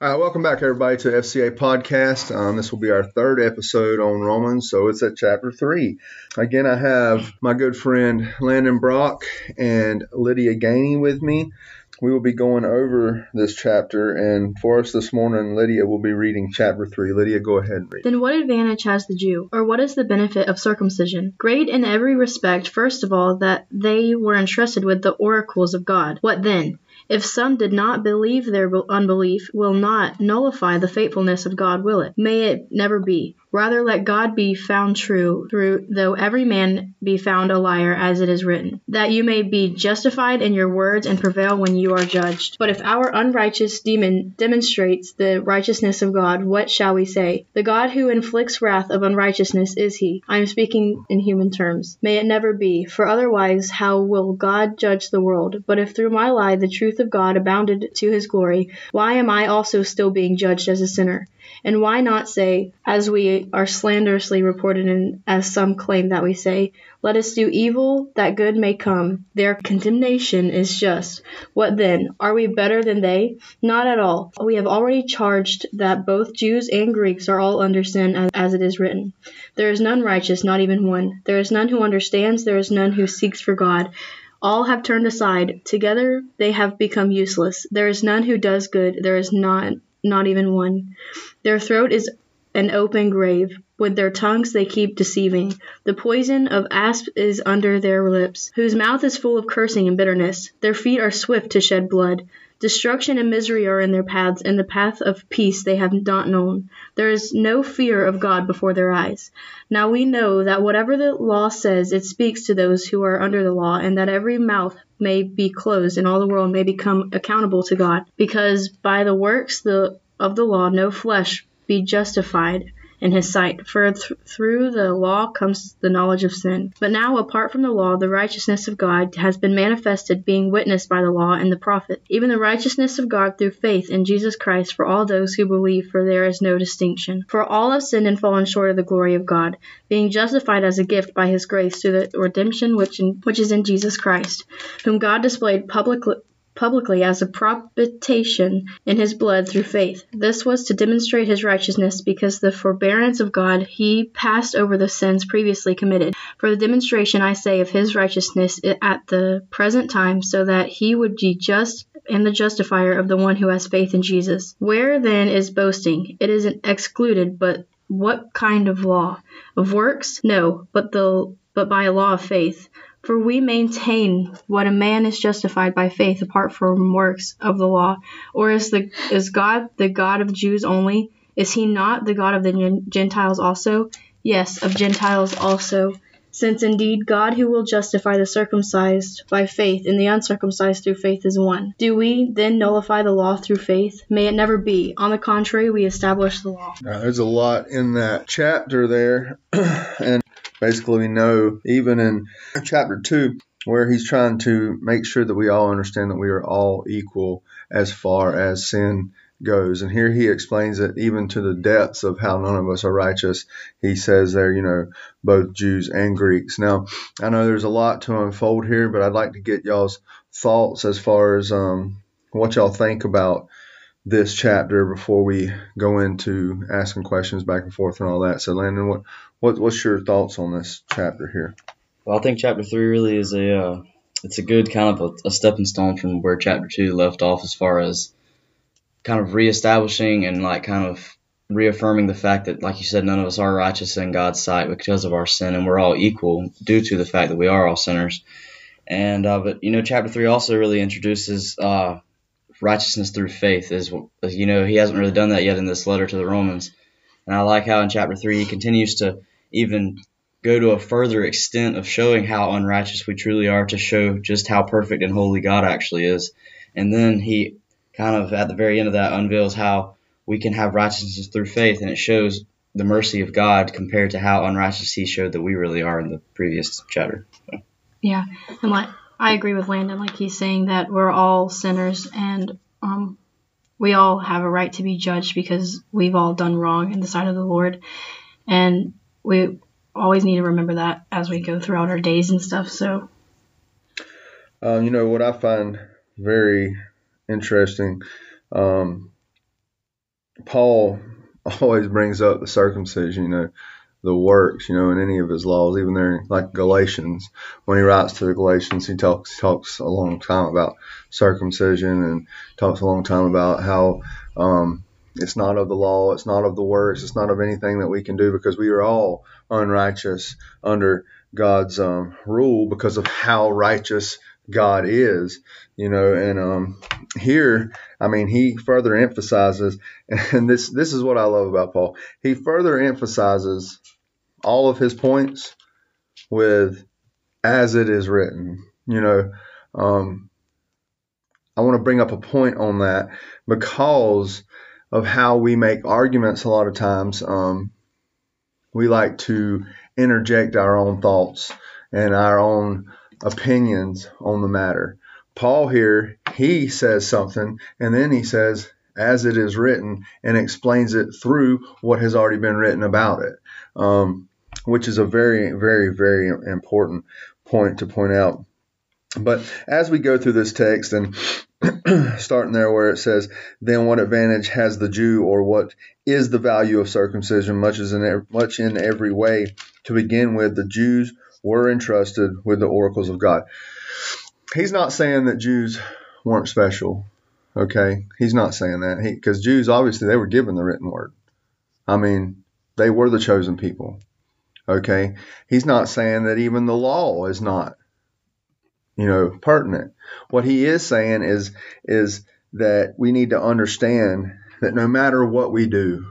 All right, welcome back, everybody, to FCA Podcast. Um, this will be our third episode on Romans, so it's at chapter three. Again, I have my good friend Landon Brock and Lydia Gainey with me. We will be going over this chapter, and for us this morning, Lydia will be reading chapter three. Lydia, go ahead and read. Then what advantage has the Jew, or what is the benefit of circumcision? Great in every respect, first of all, that they were entrusted with the oracles of God. What then? If some did not believe their unbelief will not nullify the faithfulness of God, will it? May it never be. Rather let God be found true, through though every man be found a liar, as it is written, that you may be justified in your words and prevail when you are judged. But if our unrighteous demon demonstrates the righteousness of God, what shall we say? The God who inflicts wrath of unrighteousness is he. I am speaking in human terms. May it never be, for otherwise how will God judge the world? But if through my lie the truth of God abounded to his glory, why am I also still being judged as a sinner? And why not say, as we are slanderously reported and as some claim that we say, let us do evil that good may come. Their condemnation is just. What then? Are we better than they? Not at all. We have already charged that both Jews and Greeks are all under sin, as, as it is written. There is none righteous, not even one. There is none who understands, there is none who seeks for God. All have turned aside. Together they have become useless. There is none who does good. There is not not even one. Their throat is an open grave. With their tongues they keep deceiving. The poison of asp is under their lips, whose mouth is full of cursing and bitterness. Their feet are swift to shed blood. Destruction and misery are in their paths, and the path of peace they have not known. There is no fear of God before their eyes. Now we know that whatever the law says, it speaks to those who are under the law, and that every mouth may be closed, and all the world may become accountable to God. Because by the works the, of the law no flesh be justified in his sight, for th- through the law comes the knowledge of sin. But now, apart from the law, the righteousness of God has been manifested, being witnessed by the law and the prophet, even the righteousness of God through faith in Jesus Christ for all those who believe, for there is no distinction. For all have sinned and fallen short of the glory of God, being justified as a gift by his grace through the redemption which, in, which is in Jesus Christ, whom God displayed publicly publicly as a propitiation in his blood through faith. This was to demonstrate his righteousness because the forbearance of God he passed over the sins previously committed. For the demonstration, I say, of his righteousness at the present time, so that he would be just and the justifier of the one who has faith in Jesus. Where then is boasting? It isn't excluded, but what kind of law? Of works? No, but the but by a law of faith. For we maintain what a man is justified by faith apart from works of the law. Or is the is God the God of Jews only? Is he not the God of the Gentiles also? Yes, of Gentiles also. Since indeed God who will justify the circumcised by faith and the uncircumcised through faith is one. Do we then nullify the law through faith? May it never be. On the contrary, we establish the law. Now, there's a lot in that chapter there, and Basically, we know even in chapter 2, where he's trying to make sure that we all understand that we are all equal as far as sin goes. And here he explains it even to the depths of how none of us are righteous. He says there, you know, both Jews and Greeks. Now, I know there's a lot to unfold here, but I'd like to get y'all's thoughts as far as um, what y'all think about this chapter before we go into asking questions back and forth and all that. So, Landon, what, what what's your thoughts on this chapter here? Well, I think chapter three really is a uh, it's a good kind of a, a stepping stone from where chapter two left off, as far as kind of reestablishing and like kind of reaffirming the fact that, like you said, none of us are righteous in God's sight because of our sin, and we're all equal due to the fact that we are all sinners. And uh, but you know, chapter three also really introduces uh, righteousness through faith is you know he hasn't really done that yet in this letter to the Romans. And I like how in chapter 3 he continues to even go to a further extent of showing how unrighteous we truly are to show just how perfect and holy God actually is. And then he kind of at the very end of that unveils how we can have righteousness through faith and it shows the mercy of God compared to how unrighteous he showed that we really are in the previous chapter. So. Yeah. And like I agree with Landon. Like he's saying that we're all sinners and um, we all have a right to be judged because we've all done wrong in the sight of the Lord. And we always need to remember that as we go throughout our days and stuff. So, um, you know, what I find very interesting um, Paul always brings up the circumcision, you know, the works, you know, in any of his laws, even there, like Galatians, when he writes to the Galatians, he talks talks a long time about circumcision and talks a long time about how um, it's not of the law, it's not of the works, it's not of anything that we can do because we are all unrighteous under God's um, rule because of how righteous God is, you know. And um, here, I mean, he further emphasizes, and this this is what I love about Paul. He further emphasizes all of his points with as it is written. You know, um, I want to bring up a point on that because of how we make arguments a lot of times. Um, we like to interject our own thoughts and our own opinions on the matter. Paul here, he says something and then he says, as it is written, and explains it through what has already been written about it. Um, which is a very, very, very important point to point out. But as we go through this text and starting there where it says, then what advantage has the Jew or what is the value of circumcision much as in much in every way to begin with the Jews were entrusted with the oracles of God. He's not saying that Jews weren't special. Okay? He's not saying that. Because Jews obviously they were given the written word. I mean, they were the chosen people. Okay. He's not saying that even the law is not, you know, pertinent. What he is saying is, is that we need to understand that no matter what we do,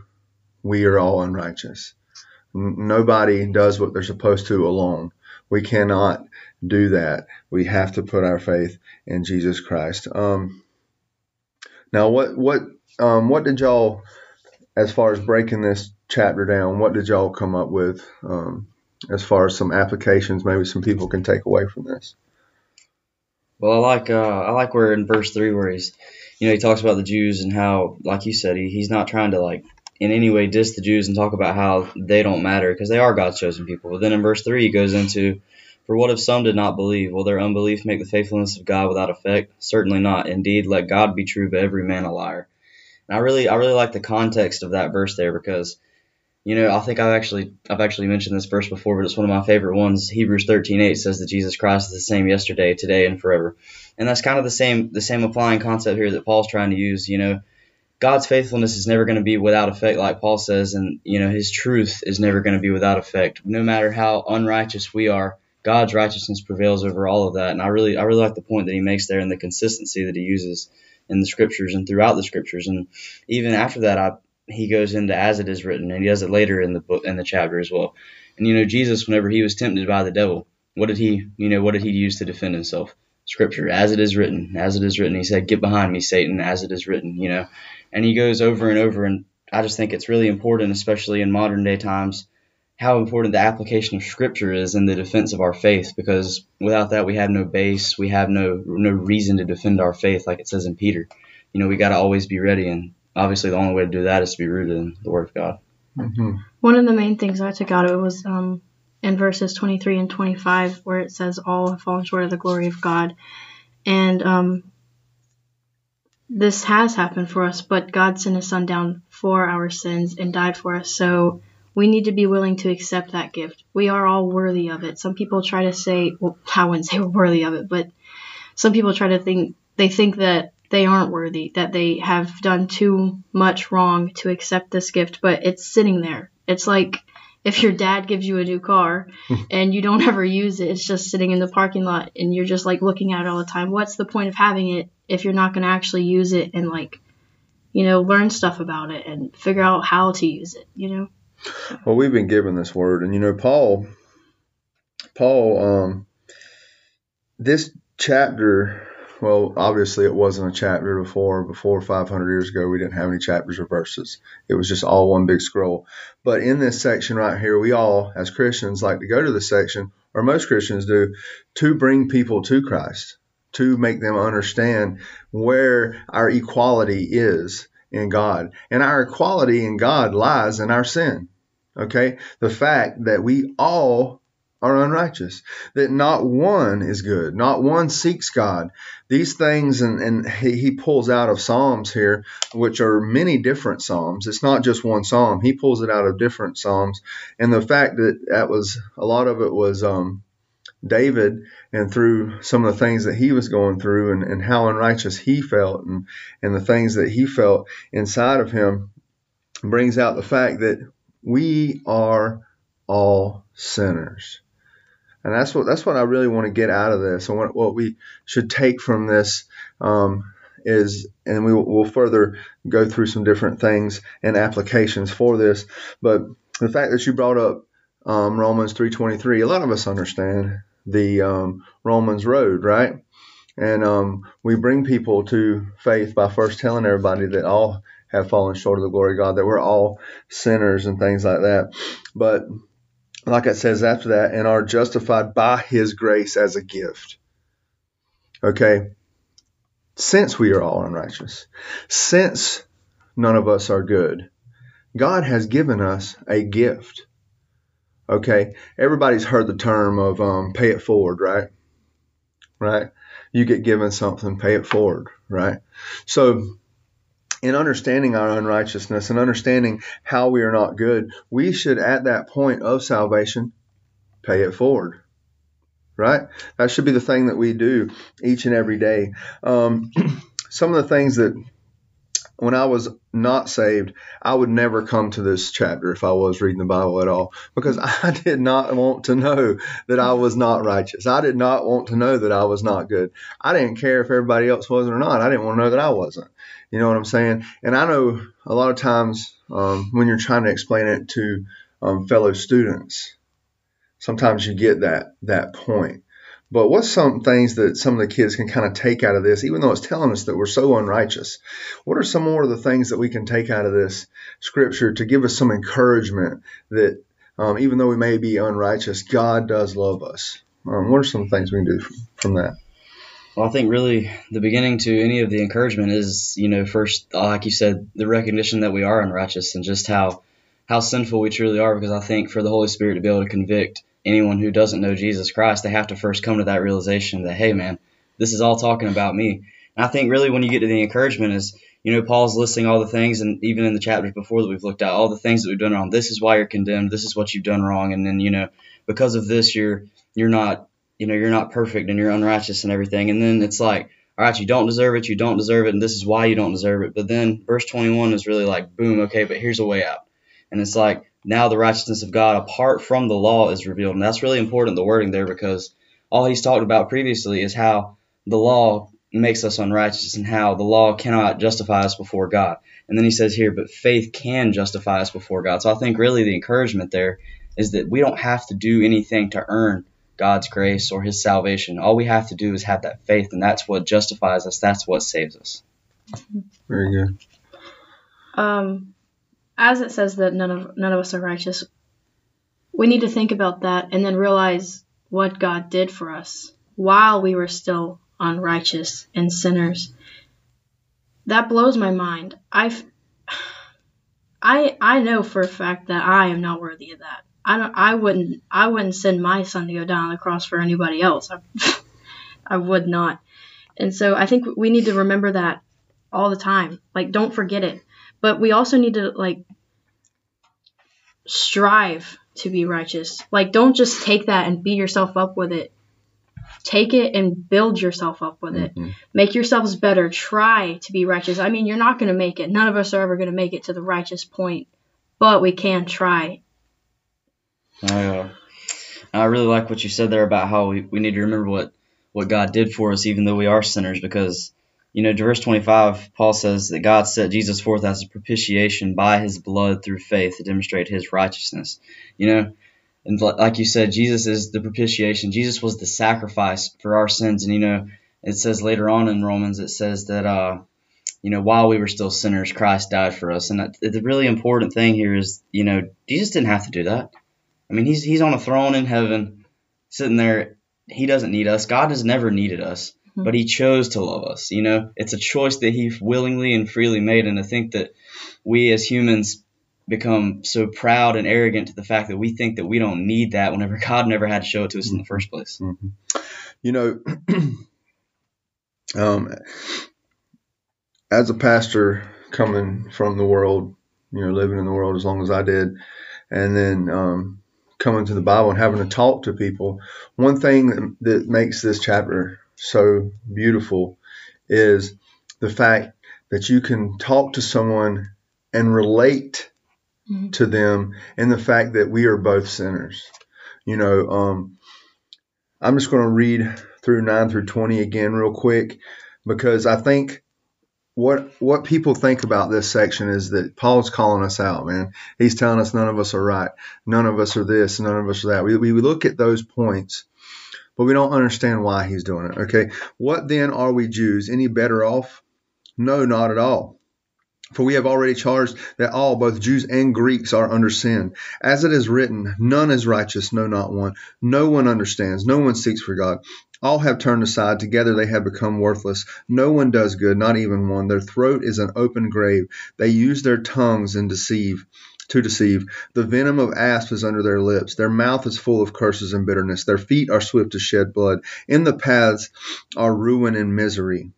we are all unrighteous. Nobody does what they're supposed to alone. We cannot do that. We have to put our faith in Jesus Christ. Um, now, what what um, what did y'all, as far as breaking this chapter down, what did y'all come up with um, as far as some applications maybe some people can take away from this? Well, I like uh, I like where in verse three where he's, you know, he talks about the Jews and how, like you said, he, he's not trying to like in any way diss the Jews and talk about how they don't matter because they are God's chosen people. But then in verse three he goes into, for what if some did not believe? Will their unbelief make the faithfulness of God without effect? Certainly not. Indeed, let God be true, but every man a liar. And I really I really like the context of that verse there because you know, I think I've actually I've actually mentioned this verse before, but it's one of my favorite ones. Hebrews 13:8 says that Jesus Christ is the same yesterday, today, and forever. And that's kind of the same the same applying concept here that Paul's trying to use. You know, God's faithfulness is never going to be without effect, like Paul says, and you know His truth is never going to be without effect. No matter how unrighteous we are, God's righteousness prevails over all of that. And I really I really like the point that he makes there and the consistency that he uses in the scriptures and throughout the scriptures. And even after that, I he goes into as it is written, and he does it later in the book in the chapter as well. And you know, Jesus, whenever he was tempted by the devil, what did he, you know, what did he use to defend himself? Scripture, as it is written, as it is written. He said, "Get behind me, Satan," as it is written. You know, and he goes over and over, and I just think it's really important, especially in modern day times, how important the application of Scripture is in the defense of our faith. Because without that, we have no base, we have no no reason to defend our faith, like it says in Peter. You know, we got to always be ready, and obviously the only way to do that is to be rooted in the Word of God. Mm-hmm. One of the main things I took out of it was um, in verses 23 and 25, where it says, All have fallen short of the glory of God. And um, this has happened for us, but God sent His Son down for our sins and died for us. So we need to be willing to accept that gift. We are all worthy of it. Some people try to say, well, I wouldn't say we're worthy of it, but some people try to think, they think that they aren't worthy, that they have done too much wrong to accept this gift, but it's sitting there. It's like if your dad gives you a new car and you don't ever use it, it's just sitting in the parking lot and you're just like looking at it all the time. What's the point of having it if you're not going to actually use it and like, you know, learn stuff about it and figure out how to use it, you know? Well, we've been given this word and you know, Paul, Paul, um, this chapter well, obviously it wasn't a chapter before. Before 500 years ago, we didn't have any chapters or verses. It was just all one big scroll. But in this section right here, we all, as Christians, like to go to this section, or most Christians do, to bring people to Christ, to make them understand where our equality is in God. And our equality in God lies in our sin. Okay? The fact that we all are unrighteous, that not one is good, not one seeks God. These things, and, and he, he pulls out of Psalms here, which are many different Psalms. It's not just one Psalm. He pulls it out of different Psalms. And the fact that that was, a lot of it was um, David and through some of the things that he was going through and, and how unrighteous he felt and, and the things that he felt inside of him brings out the fact that we are all sinners. And that's what that's what I really want to get out of this. And what, what we should take from this um, is, and we will further go through some different things and applications for this. But the fact that you brought up um, Romans 3:23, a lot of us understand the um, Romans road, right? And um, we bring people to faith by first telling everybody that all have fallen short of the glory of God, that we're all sinners and things like that. But like it says after that, and are justified by his grace as a gift. Okay? Since we are all unrighteous, since none of us are good, God has given us a gift. Okay? Everybody's heard the term of um, pay it forward, right? Right? You get given something, pay it forward, right? So, in understanding our unrighteousness and understanding how we are not good, we should, at that point of salvation, pay it forward. Right? That should be the thing that we do each and every day. Um, some of the things that, when I was not saved, I would never come to this chapter if I was reading the Bible at all because I did not want to know that I was not righteous. I did not want to know that I was not good. I didn't care if everybody else was or not. I didn't want to know that I wasn't. You know what I'm saying? And I know a lot of times um, when you're trying to explain it to um, fellow students, sometimes you get that that point. But what's some things that some of the kids can kind of take out of this, even though it's telling us that we're so unrighteous? What are some more of the things that we can take out of this scripture to give us some encouragement that um, even though we may be unrighteous, God does love us? Um, what are some things we can do from, from that? Well, I think really the beginning to any of the encouragement is, you know, first, like you said, the recognition that we are unrighteous and just how how sinful we truly are. Because I think for the Holy Spirit to be able to convict anyone who doesn't know Jesus Christ, they have to first come to that realization that, hey, man, this is all talking about me. And I think really when you get to the encouragement is, you know, Paul's listing all the things, and even in the chapters before that we've looked at, all the things that we've done wrong. This is why you're condemned. This is what you've done wrong, and then you know, because of this, you're you're not you know, you're not perfect and you're unrighteous and everything. And then it's like, all right, you don't deserve it, you don't deserve it, and this is why you don't deserve it. But then verse 21 is really like, boom, okay, but here's a way out. And it's like, now the righteousness of God apart from the law is revealed. And that's really important, the wording there, because all he's talked about previously is how the law makes us unrighteous and how the law cannot justify us before God. And then he says here, but faith can justify us before God. So I think really the encouragement there is that we don't have to do anything to earn God's grace or his salvation. All we have to do is have that faith, and that's what justifies us. That's what saves us. Very good. Um, as it says that none of none of us are righteous, we need to think about that and then realize what God did for us while we were still unrighteous and sinners. That blows my mind. I I I know for a fact that I am not worthy of that. I don't. I wouldn't. I wouldn't send my son to go down on the cross for anybody else. I, I would not. And so I think we need to remember that all the time. Like, don't forget it. But we also need to like strive to be righteous. Like, don't just take that and beat yourself up with it. Take it and build yourself up with it. Mm-hmm. Make yourselves better. Try to be righteous. I mean, you're not going to make it. None of us are ever going to make it to the righteous point, but we can try I, uh, I really like what you said there about how we, we need to remember what, what God did for us, even though we are sinners, because, you know, verse 25, Paul says that God set Jesus forth as a propitiation by his blood through faith to demonstrate his righteousness. You know, and like you said, Jesus is the propitiation. Jesus was the sacrifice for our sins. And, you know, it says later on in Romans, it says that, uh, you know, while we were still sinners, Christ died for us. And the really important thing here is, you know, Jesus didn't have to do that. I mean, he's he's on a throne in heaven, sitting there. He doesn't need us. God has never needed us, mm-hmm. but He chose to love us. You know, it's a choice that He willingly and freely made. And I think that we as humans, become so proud and arrogant to the fact that we think that we don't need that whenever God never had to show it to us in the first place. Mm-hmm. You know, um, as a pastor coming from the world, you know, living in the world as long as I did, and then um, coming to the Bible and having to talk to people, one thing that, that makes this chapter so beautiful is the fact that you can talk to someone and relate mm-hmm. to them and the fact that we are both sinners. You know, um, I'm just going to read through 9 through 20 again real quick because I think what what people think about this section is that Paul's calling us out, man. He's telling us none of us are right, none of us are this, none of us are that. We, we look at those points, but we don't understand why he's doing it. Okay, what then are we Jews any better off? No, not at all. For we have already charged that all, both Jews and Greeks, are under sin. As it is written, none is righteous, no, not one. No one understands, no one seeks for God. All have turned aside, together they have become worthless. No one does good, not even one. Their throat is an open grave. They use their tongues and deceive to deceive. The venom of asp is under their lips. Their mouth is full of curses and bitterness. Their feet are swift to shed blood. In the paths are ruin and misery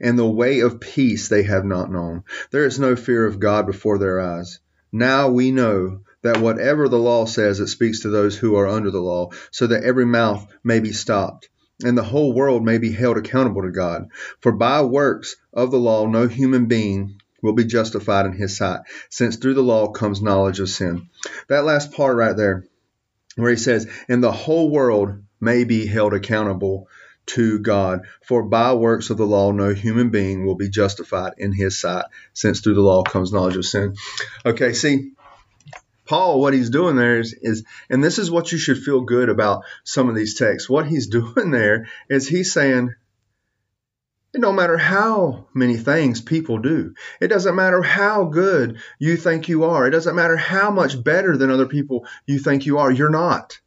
and the way of peace they have not known. There is no fear of God before their eyes. Now we know that whatever the law says, it speaks to those who are under the law, so that every mouth may be stopped, and the whole world may be held accountable to God. For by works of the law, no human being will be justified in his sight, since through the law comes knowledge of sin. That last part right there, where he says, and the whole world may be held accountable to God. For by works of the law, no human being will be justified in his sight, since through the law comes knowledge of sin. Okay, see, Paul, what he's doing there is, is, and this is what you should feel good about some of these texts. What he's doing there is he's saying, it don't matter how many things people do. It doesn't matter how good you think you are. It doesn't matter how much better than other people you think you are. You're not.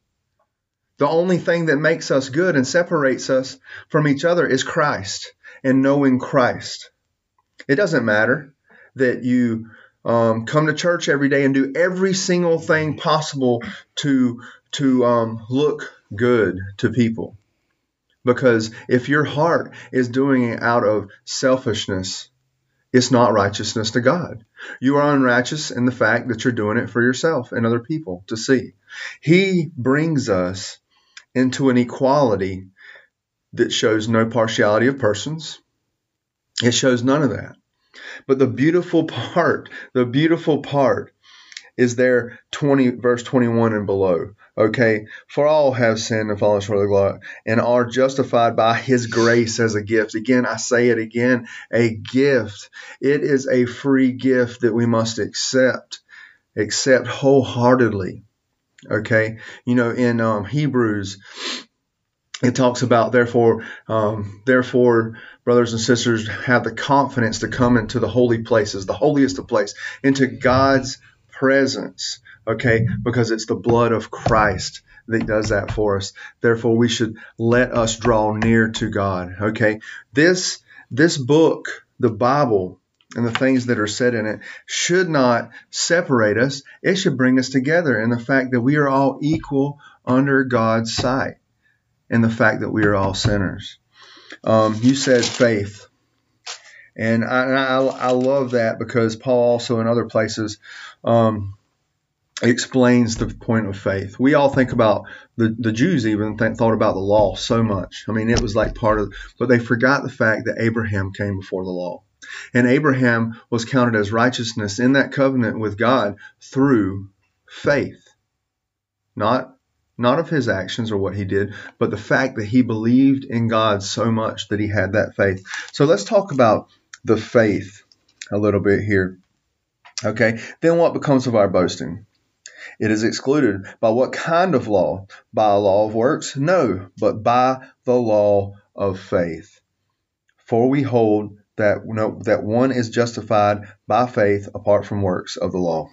The only thing that makes us good and separates us from each other is Christ and knowing Christ. It doesn't matter that you um, come to church every day and do every single thing possible to to um, look good to people. Because if your heart is doing it out of selfishness, it's not righteousness to God. You are unrighteous in the fact that you're doing it for yourself and other people to see. He brings us into an equality that shows no partiality of persons. It shows none of that. But the beautiful part, the beautiful part is there 20 verse 21 and below. Okay, for all have sinned and fallen short of the glory and are justified by his grace as a gift. Again, I say it again, a gift. It is a free gift that we must accept, accept wholeheartedly. Okay, you know, in um, Hebrews, it talks about therefore, um, therefore, brothers and sisters, have the confidence to come into the holy places, the holiest of place, into God's presence. Okay, because it's the blood of Christ that does that for us. Therefore, we should let us draw near to God. Okay, this this book, the Bible, and the things that are said in it should not separate us. It should bring us together in the fact that we are all equal under God's sight and the fact that we are all sinners. Um, you said faith. And I, I, I, love that because Paul also in other places um, explains the point of faith. We all think about the, the Jews even think, thought about the law so much. I mean, it was like part of, but they forgot the fact that Abraham came before the law. And Abraham was counted as righteousness in that covenant with God through faith. Not not of his actions or what he did, but the fact that he believed in God so much that he had that faith. So let's talk about the faith a little bit here. Okay, then what becomes of our boasting? It is excluded. By what kind of law? By a law of works? No, but by the law of faith. For we hold that no, that one is justified by faith apart from works of the law.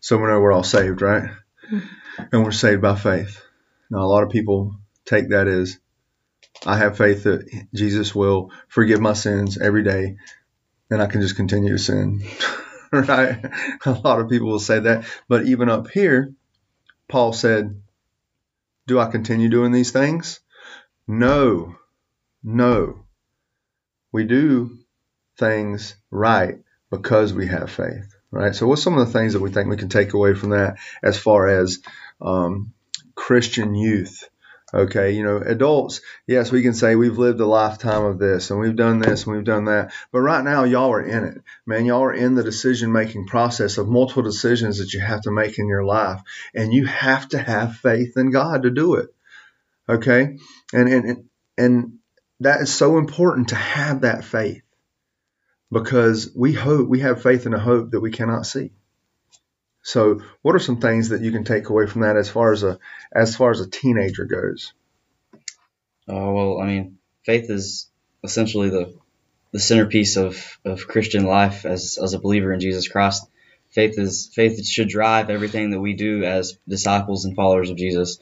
So we know we're all saved, right? Mm-hmm. And we're saved by faith. Now a lot of people take that as I have faith that Jesus will forgive my sins every day, and I can just continue to sin. right? A lot of people will say that. But even up here, Paul said, Do I continue doing these things? No, no. We do things right because we have faith, right? So, what's some of the things that we think we can take away from that as far as um, Christian youth? Okay, you know, adults, yes, we can say we've lived a lifetime of this and we've done this and we've done that. But right now, y'all are in it. Man, y'all are in the decision making process of multiple decisions that you have to make in your life. And you have to have faith in God to do it. Okay? And, and, and that is so important to have that faith because we hope, we have faith in a hope that we cannot see. So, what are some things that you can take away from that as far as a as far as a teenager goes? Uh, well, I mean, faith is essentially the the centerpiece of, of Christian life as as a believer in Jesus Christ. Faith is faith should drive everything that we do as disciples and followers of Jesus.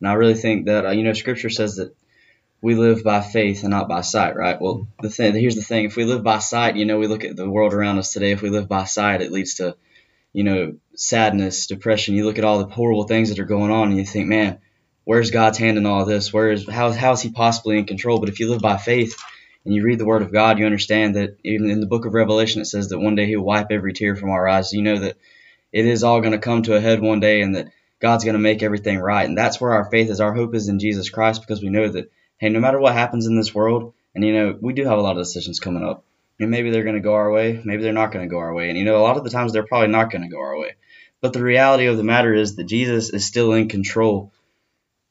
And I really think that uh, you know Scripture says that we live by faith and not by sight, right? Well, the thing here's the thing: if we live by sight, you know, we look at the world around us today. If we live by sight, it leads to you know, sadness, depression. You look at all the horrible things that are going on and you think, man, where's God's hand in all this? Where is how how is he possibly in control? But if you live by faith and you read the word of God, you understand that even in the book of Revelation it says that one day he'll wipe every tear from our eyes. You know that it is all going to come to a head one day and that God's going to make everything right. And that's where our faith is. Our hope is in Jesus Christ because we know that hey, no matter what happens in this world, and you know, we do have a lot of decisions coming up and maybe they're going to go our way, maybe they're not going to go our way. And you know, a lot of the times they're probably not going to go our way. But the reality of the matter is that Jesus is still in control.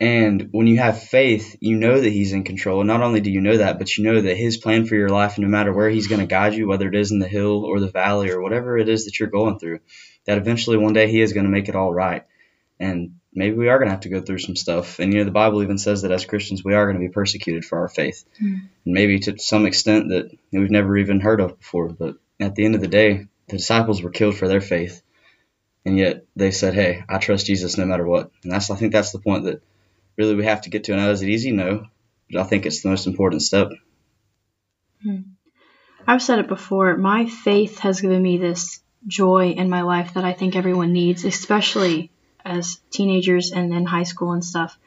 And when you have faith, you know that he's in control. And not only do you know that, but you know that his plan for your life, no matter where he's going to guide you, whether it is in the hill or the valley or whatever it is that you're going through, that eventually one day he is going to make it all right. And maybe we are going to have to go through some stuff. And you know, the Bible even says that as Christians, we are going to be persecuted for our faith, mm. and maybe to some extent that we've never even heard of before. But at the end of the day, the disciples were killed for their faith, and yet they said, "Hey, I trust Jesus no matter what." And that's I think that's the point that really we have to get to. And is it easy? No, but I think it's the most important step. Hmm. I've said it before. My faith has given me this joy in my life that I think everyone needs, especially as teenagers and in high school and stuff,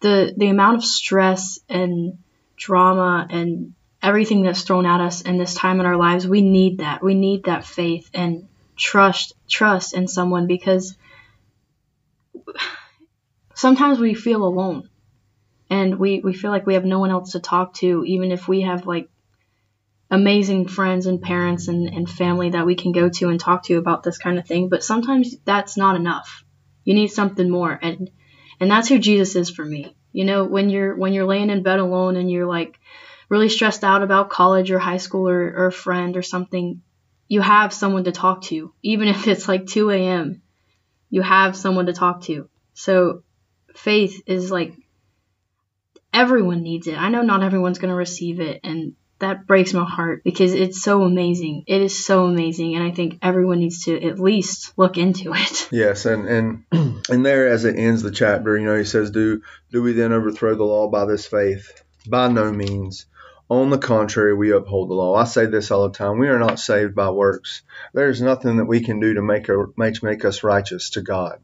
the the amount of stress and drama and everything that's thrown at us in this time in our lives, we need that. We need that faith and trust trust in someone because sometimes we feel alone and we, we feel like we have no one else to talk to even if we have like amazing friends and parents and, and family that we can go to and talk to about this kind of thing but sometimes that's not enough you need something more. And and that's who Jesus is for me. You know, when you're when you're laying in bed alone and you're like really stressed out about college or high school or, or a friend or something, you have someone to talk to. Even if it's like 2 a.m., you have someone to talk to. So faith is like everyone needs it. I know not everyone's going to receive it and that breaks my heart because it's so amazing. It is so amazing, and I think everyone needs to at least look into it. Yes, and and and there as it ends the chapter, you know, he says, "Do do we then overthrow the law by this faith? By no means." On the contrary, we uphold the law. I say this all the time. We are not saved by works. There's nothing that we can do to make, a, make, make us righteous to God.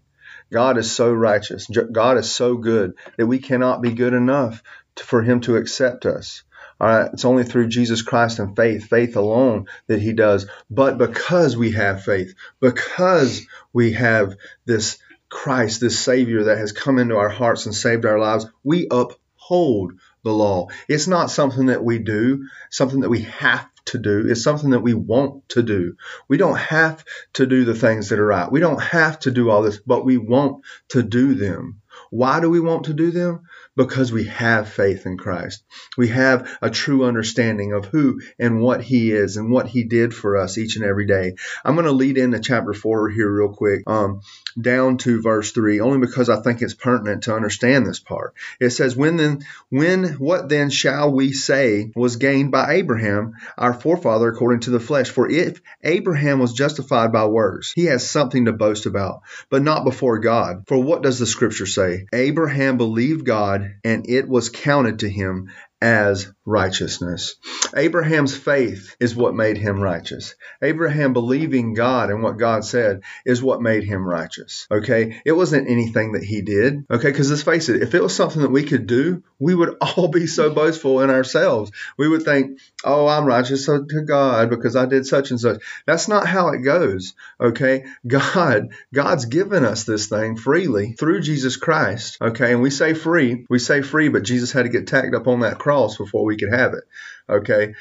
God is so righteous. God is so good that we cannot be good enough to, for Him to accept us. All right, it's only through Jesus Christ and faith, faith alone, that He does. But because we have faith, because we have this Christ, this Savior that has come into our hearts and saved our lives, we uphold the law. It's not something that we do, something that we have to do. It's something that we want to do. We don't have to do the things that are right. We don't have to do all this, but we want to do them. Why do we want to do them? Because we have faith in Christ. We have a true understanding of who and what He is and what He did for us each and every day. I'm going to lead into chapter 4 here real quick, um, down to verse 3, only because I think it's pertinent to understand this part. It says, When then, when, what then shall we say was gained by Abraham, our forefather, according to the flesh? For if Abraham was justified by works, he has something to boast about, but not before God. For what does the scripture say? Abraham believed God, and it was counted to him as righteousness. Abraham's faith is what made him righteous. Abraham believing God and what God said is what made him righteous. Okay? It wasn't anything that he did. Okay? Because let's face it, if it was something that we could do, we would all be so boastful in ourselves. We would think, oh, I'm righteous to God because I did such and such. That's not how it goes. Okay? God, God's given us this thing freely through Jesus Christ. Okay? And we say free, we say free, but Jesus had to get tacked up on that cross before we could have it. Okay?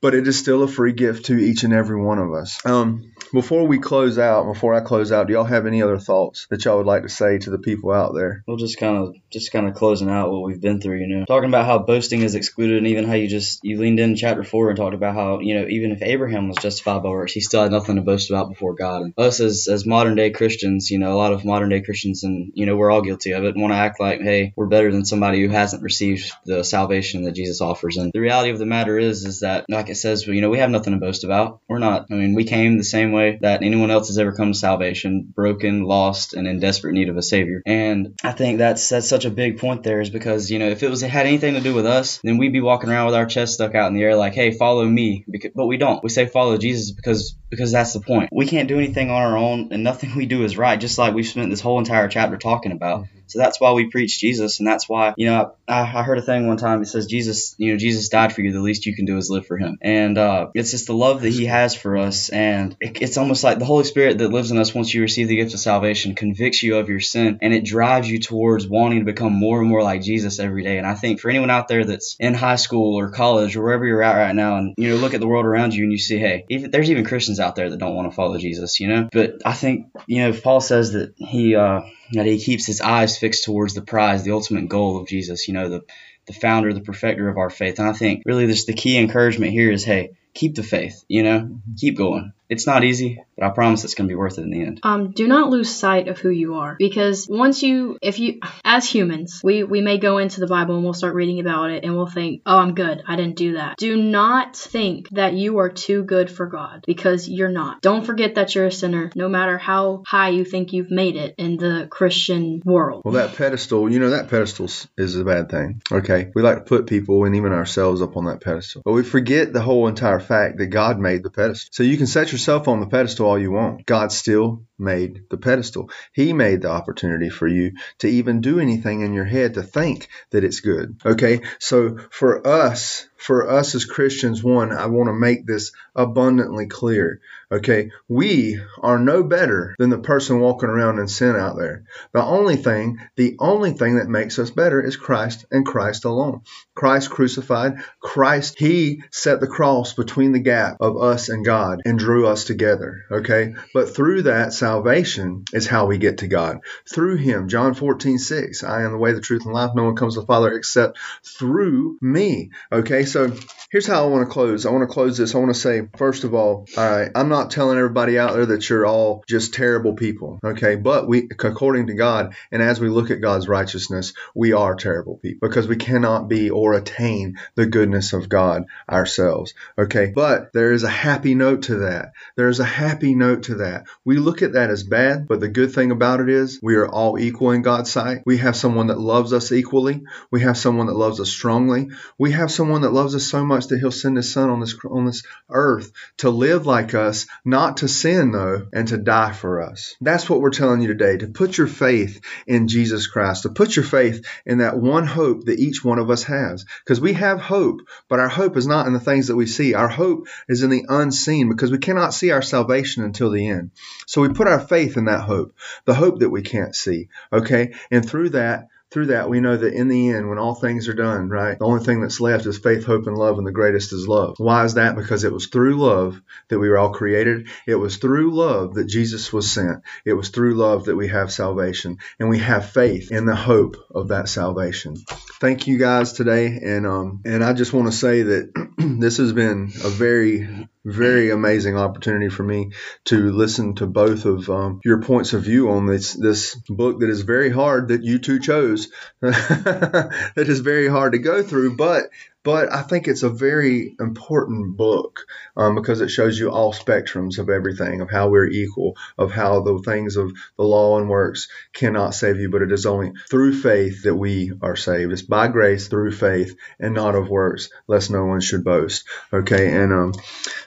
But it is still a free gift to each and every one of us. Um, before we close out, before I close out, do y'all have any other thoughts that y'all would like to say to the people out there? Well, just kind of, just kind of closing out what we've been through, you know, talking about how boasting is excluded, and even how you just you leaned in chapter four and talked about how you know even if Abraham was justified by works, he still had nothing to boast about before God. And us as as modern day Christians, you know, a lot of modern day Christians, and you know, we're all guilty of it, want to act like, hey, we're better than somebody who hasn't received the salvation that Jesus offers. And the reality of the matter is, is that like it says, you know, we have nothing to boast about. We're not. I mean, we came the same way that anyone else has ever come to salvation, broken, lost, and in desperate need of a savior. And I think that's that's such a big point there is because you know if it was it had anything to do with us, then we'd be walking around with our chest stuck out in the air like, hey, follow me. But we don't. We say follow Jesus because because that's the point. We can't do anything on our own, and nothing we do is right. Just like we've spent this whole entire chapter talking about. So that's why we preach Jesus, and that's why you know I, I heard a thing one time. It says Jesus, you know, Jesus died for you. The least you can do is live for Him, and uh, it's just the love that He has for us, and it, it's almost like the Holy Spirit that lives in us once you receive the gift of salvation convicts you of your sin, and it drives you towards wanting to become more and more like Jesus every day. And I think for anyone out there that's in high school or college or wherever you're at right now, and you know, look at the world around you and you see, hey, even, there's even Christians out there that don't want to follow Jesus, you know. But I think you know, Paul says that he. Uh, that he keeps his eyes fixed towards the prize, the ultimate goal of Jesus, you know, the, the founder, the perfecter of our faith. And I think really this the key encouragement here is, hey, keep the faith, you know, mm-hmm. keep going. It's not easy, but I promise it's going to be worth it in the end. Um, do not lose sight of who you are because once you, if you, as humans, we, we may go into the Bible and we'll start reading about it and we'll think, oh, I'm good. I didn't do that. Do not think that you are too good for God because you're not. Don't forget that you're a sinner, no matter how high you think you've made it in the Christian world. Well, that pedestal, you know, that pedestal is a bad thing. Okay. We like to put people and even ourselves up on that pedestal. But we forget the whole entire fact that God made the pedestal. So you can set yourself on the pedestal all you want. God still made the pedestal. He made the opportunity for you to even do anything in your head to think that it's good. Okay. So for us, for us as Christians, one, I want to make this abundantly clear. Okay, we are no better than the person walking around in sin out there. The only thing, the only thing that makes us better is Christ and Christ alone. Christ crucified, Christ, He set the cross between the gap of us and God and drew us together. Okay, but through that, salvation is how we get to God. Through Him, John 14, 6, I am the way, the truth, and life. No one comes to the Father except through me. Okay, so here's how I want to close. I want to close this. I want to say, first of all, all right, I'm not telling everybody out there that you're all just terrible people, okay? But we, according to God, and as we look at God's righteousness, we are terrible people because we cannot be or attain the goodness of God ourselves, okay? But there is a happy note to that. There is a happy note to that. We look at that as bad, but the good thing about it is we are all equal in God's sight. We have someone that loves us equally. We have someone that loves us strongly. We have someone that loves us so much that he'll send his son on this on this earth to live like us, not to sin though, and to die for us. That's what we're telling you today, to put your faith in Jesus Christ, to put your faith in that one hope that each one of us has. Because we have hope, but our hope is not in the things that we see. Our hope is in the unseen because we cannot see our salvation until the end. So we put our faith in that hope, the hope that we can't see. Okay? And through that, through that, we know that in the end, when all things are done, right, the only thing that's left is faith, hope, and love, and the greatest is love. Why is that? Because it was through love that we were all created. It was through love that Jesus was sent. It was through love that we have salvation, and we have faith in the hope of that salvation. Thank you guys today, and um, and I just want to say that this has been a very very amazing opportunity for me to listen to both of um, your points of view on this this book that is very hard that you two chose that is very hard to go through but but I think it's a very important book um, because it shows you all spectrums of everything, of how we're equal, of how the things of the law and works cannot save you, but it is only through faith that we are saved. It's by grace through faith and not of works, lest no one should boast. Okay, and um,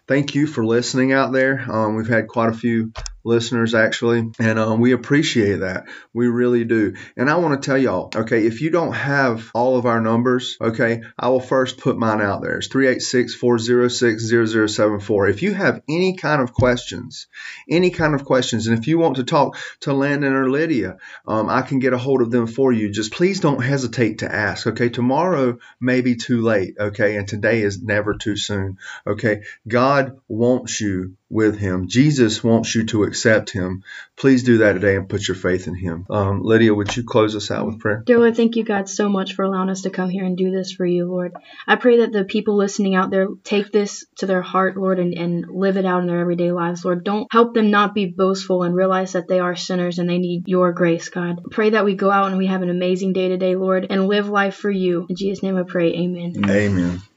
thank you for listening out there. Um, we've had quite a few listeners actually, and um, we appreciate that. We really do. And I want to tell y'all, okay, if you don't have all of our numbers, okay, I will first put mine out there. It's 386 406 0074. If you have any kind of questions, any kind of questions, and if you want to talk to Landon or Lydia, um, I can get a hold of them for you. Just please don't hesitate to ask, okay? Tomorrow may be too late, okay? And today is never too soon, okay? God wants you with him. Jesus wants you to accept him. Please do that today and put your faith in him. Um, Lydia, would you close us out with prayer? Dear Lord, thank you, God, so much for allowing us to come here and do this for you, Lord. I pray that the people listening out there take this to their heart, Lord, and, and live it out in their everyday lives, Lord. Don't help them not be boastful and realize that they are sinners and they need your grace, God. Pray that we go out and we have an amazing day today, Lord, and live life for you. In Jesus' name I pray, amen. Amen.